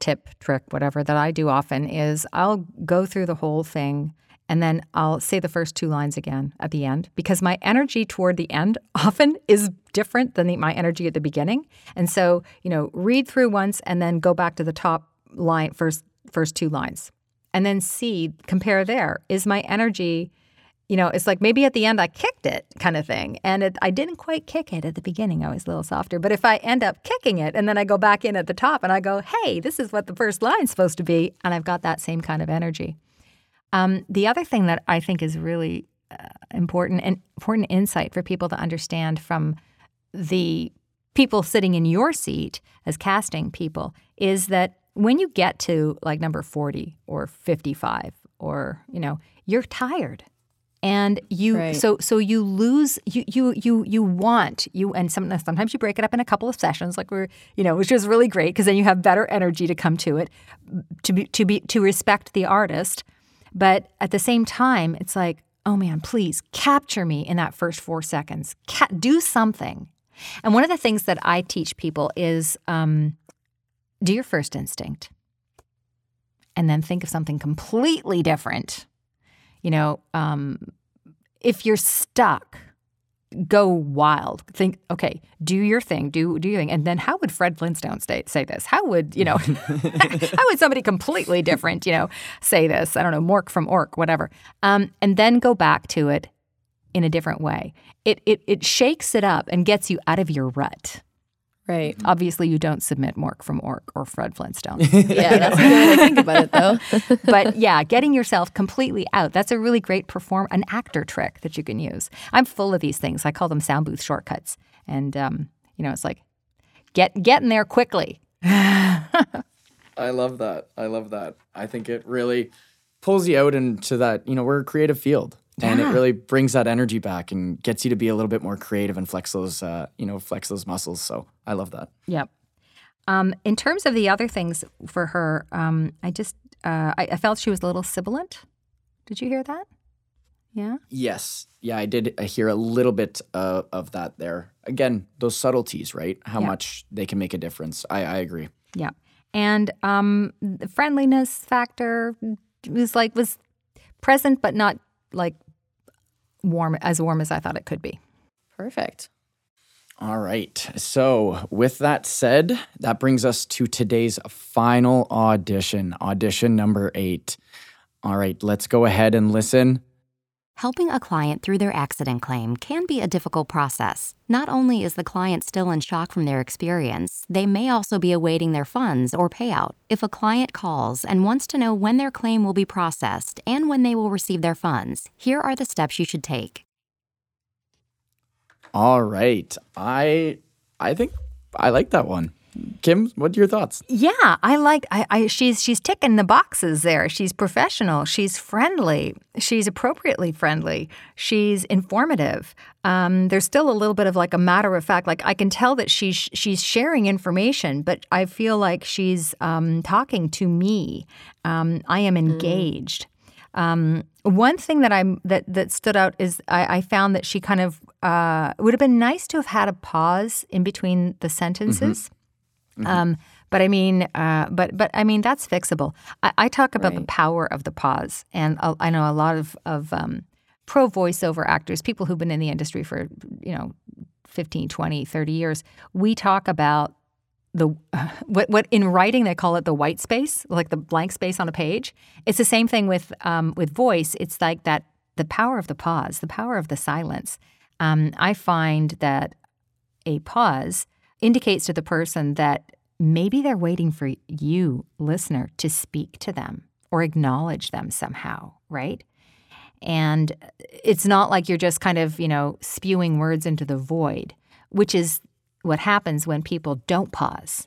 tip, trick, whatever, that I do often is I'll go through the whole thing and then I'll say the first two lines again at the end because my energy toward the end <laughs> often is different than the, my energy at the beginning. And so, you know, read through once and then go back to the top line first first two lines. And then see compare there is my energy you know, it's like maybe at the end I kicked it kind of thing. And it, I didn't quite kick it at the beginning. I was a little softer. But if I end up kicking it and then I go back in at the top and I go, hey, this is what the first line's supposed to be, and I've got that same kind of energy. Um, the other thing that I think is really uh, important and important insight for people to understand from the people sitting in your seat as casting people is that when you get to like number 40 or 55 or you know you're tired. And you Right. so so you lose you you you you want you and some, sometimes you break it up in a couple of sessions like we're you know which is really great because then you have better energy to come to it to be to be to respect the artist. But at the same time it's like oh man please capture me in that first four seconds. Ca- do something and one of the things that i teach people is um, do your first instinct and then think of something completely different you know, um, if you're stuck, go wild. Think, okay, do your thing, do do your thing, and then how would Fred Flintstone say, say this? How would you know? <laughs> how would somebody completely different, you know, say this? I don't know, Mork from Ork, whatever, um, and then go back to it in a different way. It it it shakes it up and gets you out of your rut. Right. Obviously, you don't submit Mork from Ork or Fred Flintstone. <laughs> Yeah, that's the way I think about it, though. <laughs> but yeah, getting yourself completely out. That's a really great perform an actor trick that you can use. I'm full of these things. I call them sound booth shortcuts. And um, you know, it's like get get in there quickly. <laughs> I love that. I love that. I think it really pulls you out into that, you know, we're a creative field. And it really brings that energy back and gets you to be a little bit more creative and flex those, uh, you know, flex those muscles. So I love that. Yep. Um, in terms of the other things for her, um, I just uh, I, I felt she was a little sibilant. Did you hear that? Yeah. Yes. Yeah, I did hear a little bit uh, of that there. Again, those subtleties, right? How Yeah. much they can make a difference. I, I agree. Yeah. And um, the friendliness factor was like was present, but not like warm as warm as I thought it could be. Perfect. All right. So, with that said, that brings us to today's final audition, audition number eight. All right, let's go ahead and listen. Helping a client through their accident claim can be a difficult process. Not only is the client still in shock from their experience, they may also be awaiting their funds or payout. If a client calls and wants to know when their claim will be processed and when they will receive their funds, here are the steps you should take. All right. I I think I like that one. Kim, what are your thoughts? Yeah, I like. I, I she's she's ticking the boxes there. She's professional. She's friendly. She's appropriately friendly. She's informative. Um, there's still a little bit of like a matter of fact. Like I can tell that she's she's sharing information, but I feel like she's um, talking to me. Um, I am engaged. Um, one thing that I'm that that stood out is I, I found that she kind of uh, it would have been nice to have had a pause in between the sentences. Um, but I mean, uh, but but I mean that's fixable. I, I talk about the power of the pause, and I I know a lot of of um, pro voiceover actors, people who've been in the industry for you know 15, 20, 30 years. We talk about the <laughs> what what in writing they call it the white space, like the blank space on a page. It's the same thing with um, with voice. It's like that the power of the pause, the power of the silence. Um, I find that a pause indicates to the person that maybe they're waiting for you, listener, to speak to them or acknowledge them somehow, right? And it's not like you're just kind of, you know, spewing words into the void, which is what happens when people don't pause.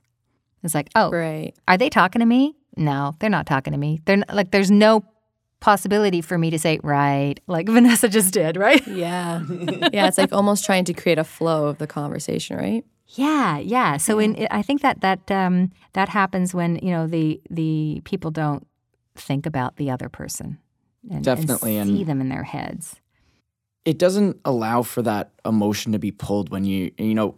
It's like, oh, Right. are they talking to me? No, they're not talking to me. They're not, like, there's no possibility for me to say, right, like <laughs> Vanessa just did, right? Yeah. yeah. It's like almost trying to create a flow of the conversation, right? Yeah, yeah. So in I think that that um, that happens when you know the the people don't think about the other person and, Definitely, and and- see them in their heads. It doesn't allow for that emotion to be pulled when you, you know,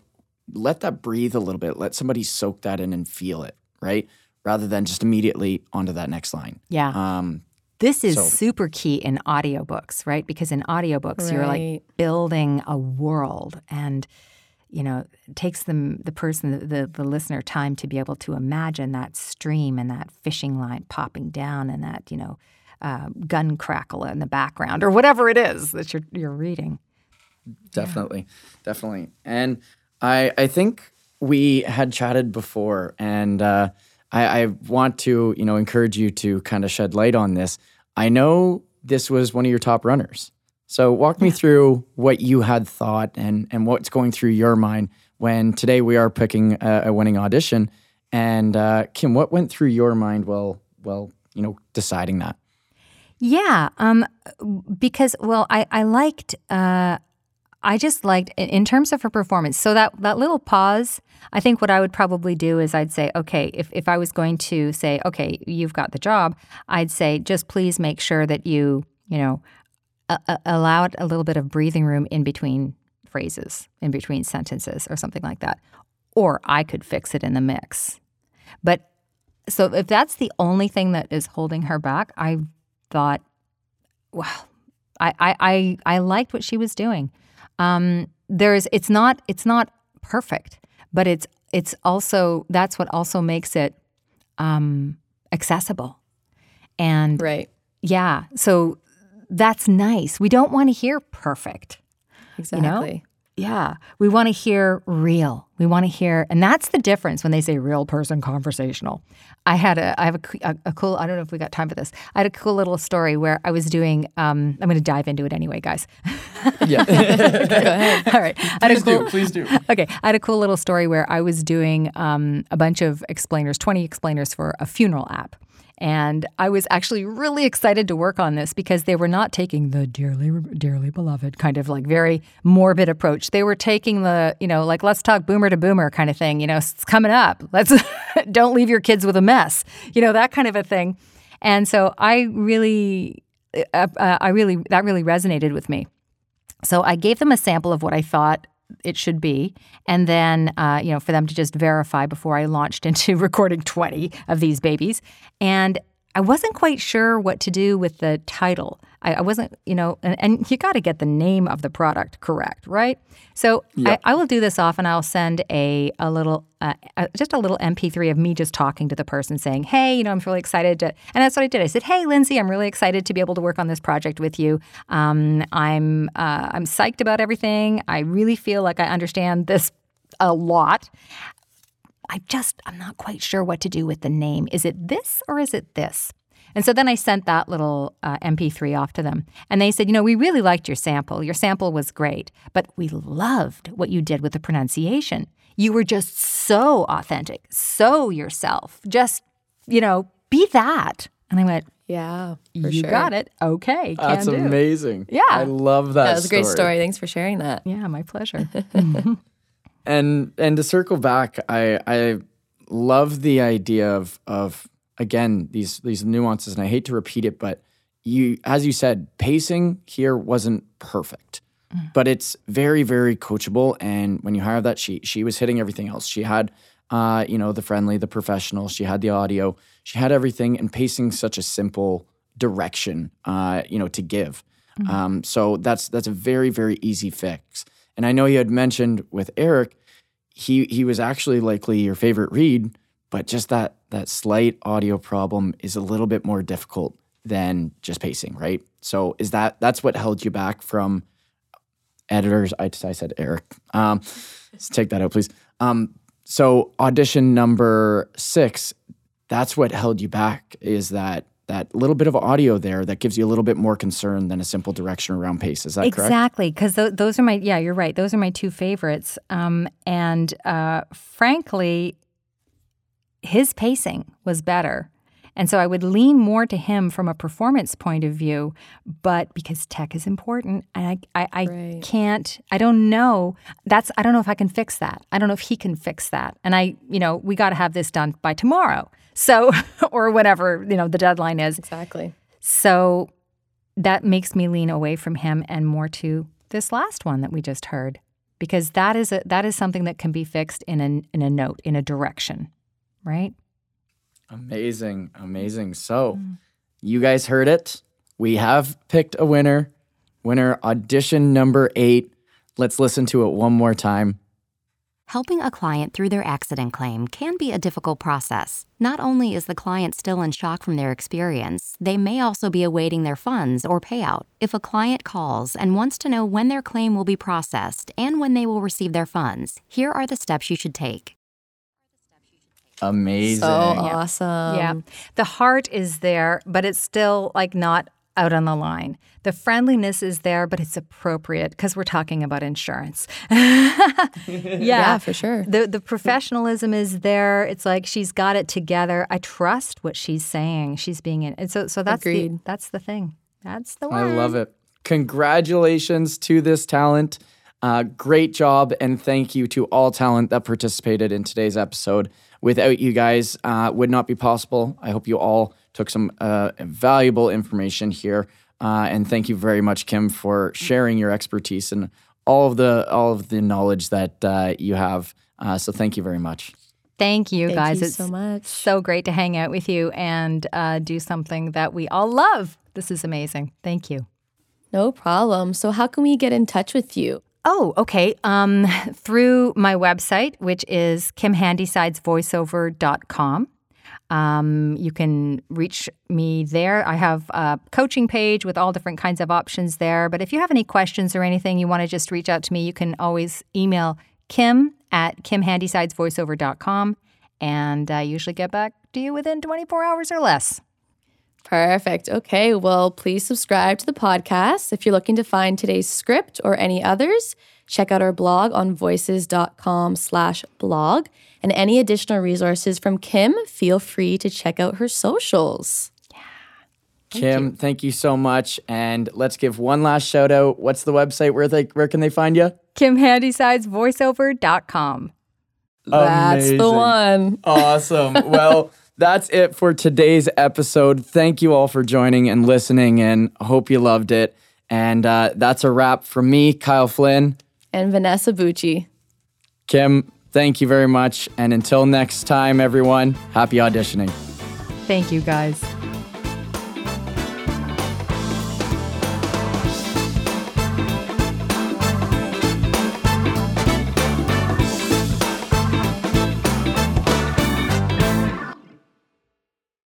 let that breathe a little bit. Let somebody soak that in and feel it, right? Rather than just immediately onto that next line. Yeah, Um, This is So- super key in audiobooks, right? Because in audiobooks, you're like building a world and you know, takes them the person the, the listener time to be able to imagine that stream and that fishing line popping down and that, you know, uh, gun crackle in the background or whatever it is that you're you're reading. definitely. Definitely. And i i think we had chatted before and uh I, I want to you know encourage you to kind of shed light on this. I know this was one of your top runners so walk me through what you had thought and and what's going through your mind when today we are picking a, a winning audition and uh, kim what went through your mind while well you know deciding that Yeah, um, because well, I I liked uh, I just liked in- in terms of her performance. So that that little pause, I think what I would probably do is I'd say, okay, if if I was going to say, okay, you've got the job, I'd say just please make sure that you you know a- a- allow it a little bit of breathing room in between phrases, in between sentences, or something like that. Or I could fix it in the mix, but. So if that's the only thing that is holding her back, I thought, well, I, I, I, I liked what she was doing. Um, there's, it's not, it's not perfect, but it's, it's also, that's what also makes it um, accessible. And Right. yeah, so that's nice. We don't want to hear perfect. Exactly. Yeah, we want to hear real. We want to hear, and that's the difference when they say real person conversational. I had a, I have a, c- a- a cool. I don't know if we got time for this. I had a cool little story where I was doing. Um, I'm going to dive into it anyway, guys. yeah <laughs> Go ahead. All right, I please cool, do please do Okay, I had a cool little story where I was doing um, a bunch of explainers, 20 explainers for a funeral app. And I was actually really excited to work on this because they were not taking the dearly, dearly beloved kind of like very morbid approach. They were taking the, you know, like let's talk boomer to boomer kind of thing. You know, it's coming up. Let's <laughs> don't leave your kids with a mess. You know, that kind of a thing. And so I really, uh, uh, I really, that really resonated with me. So I gave them a sample of what I thought it should be, and then uh, you know for them to just verify before I launched into <laughs> recording twenty of these babies. And I wasn't quite sure what to do with the title. I, I wasn't, you know, and, and you got to get the name of the product correct, right? So I, I will do this off, and I'll send a a little, uh, uh, just a little MP3 of me just talking to the person, saying, "Hey, you know, I'm really excited to," and that's what I did. I said, "Hey, Lindsay, I'm really excited to be able to work on this project with you. Um, I'm uh, I'm psyched about everything. I really feel like I understand this a lot. I just, I'm not quite sure what to do with the name. Is it this or is it this? And so then I sent that little uh, MP3 off to them. And they said, you know, we really liked your sample. Your sample was great, but we loved what you did with the pronunciation. You were just so authentic, so yourself. Just, you know, be that. And I went, Yeah. For you sure. got it. Okay. Can that's do. amazing Yeah. i love that That was a great story. Thanks for sharing that. Yeah, my pleasure. <laughs> and and to circle back i i love the idea of of again these these nuances and i hate to repeat it but you as you said pacing here wasn't perfect but it's very very coachable. And when you hire that she she was hitting everything else. She had uh you know the friendly the professional she had the audio she had everything and pacing such a simple direction uh you know to give. Um so that's that's a very very easy fix and i know you had mentioned with eric he he was actually likely your favorite read, but just that that slight audio problem is a little bit more difficult than just pacing, right? So is that that's what held you back from editors? I, I said Eric. Um, let's take that out, please. Um, so audition number six, that's what held you back is that that little bit of audio there that gives you a little bit more concern than a simple direction around pace. Is that correct? Exactly, because th- those are my yeah, you're right. Those are my two favorites. Um, and uh, frankly, his pacing was better, and so I would lean more to him from a performance point of view. But because tech is important, and I I, I Right. can't, I don't know. That's I don't know if I can fix that. I don't know if he can fix that. And I, you know, we got to have this done by tomorrow. So <laughs> or whatever you know the deadline is. Exactly. So that makes me lean away from him and more to this last one that we just heard because that is a that is something that can be fixed in a in a note in a direction, right? Amazing, amazing. So, mm. you guys heard it. We have picked a winner. Winner audition number eight. Let's listen to it one more time. Helping a client through their accident claim can be a difficult process. Not only is the client still in shock from their experience, they may also be awaiting their funds or payout. If a client calls and wants to know when their claim will be processed and when they will receive their funds, here are the steps you should take. Amazing. So awesome. Yeah. The heart is there, but it's still like not out on the line. The friendliness is there, but it's appropriate because we're talking about insurance. <laughs> yeah. Yeah, for sure. The the professionalism is there. It's like she's got it together. I trust what she's saying. She's being in. And so so that's the that's the thing. That's the one. I love it. Congratulations to this talent. Uh, great job, and thank you to all talent that participated in today's episode. Without you guys, uh, would not be possible. I hope you all took some uh, valuable information here, uh, and thank you very much, Kim, for sharing your expertise and all of the all of the knowledge that uh, you have. Uh, so, thank you very much. Thank you, Thank guys. you it's so much. so great to hang out with you and uh, do something that we all love. This is amazing. Thank you. No problem. So, how can we get in touch with you? Oh, okay. Um, <laughs> through my website, which is kimhandysidesvoiceover.com. Um, you can reach me there. I have a coaching page with all different kinds of options there. But if you have any questions or anything, you want to just reach out to me, you can always email kim at kimhandysidesvoiceover.com. And I usually get back to you within 24 hours or less. Perfect. Okay. Well, please subscribe to the podcast. If you're looking to find today's script or any others, check out our blog on voices.com slash blog. And any additional resources from Kim, feel free to check out her socials. Yeah. Kim, thank you so much. And let's give one last shout out. What's the website? Where they where can they find you? kimhandysidesvoiceover.com. That's the one. Awesome. <laughs> well, that's it for today's episode. Thank you all for joining and listening, and hope you loved it. And uh, that's a wrap from me, Kyle Flynn. And Vanessa Bucci. Kim, thank you very much. And until next time, everyone, happy auditioning. Thank you, guys.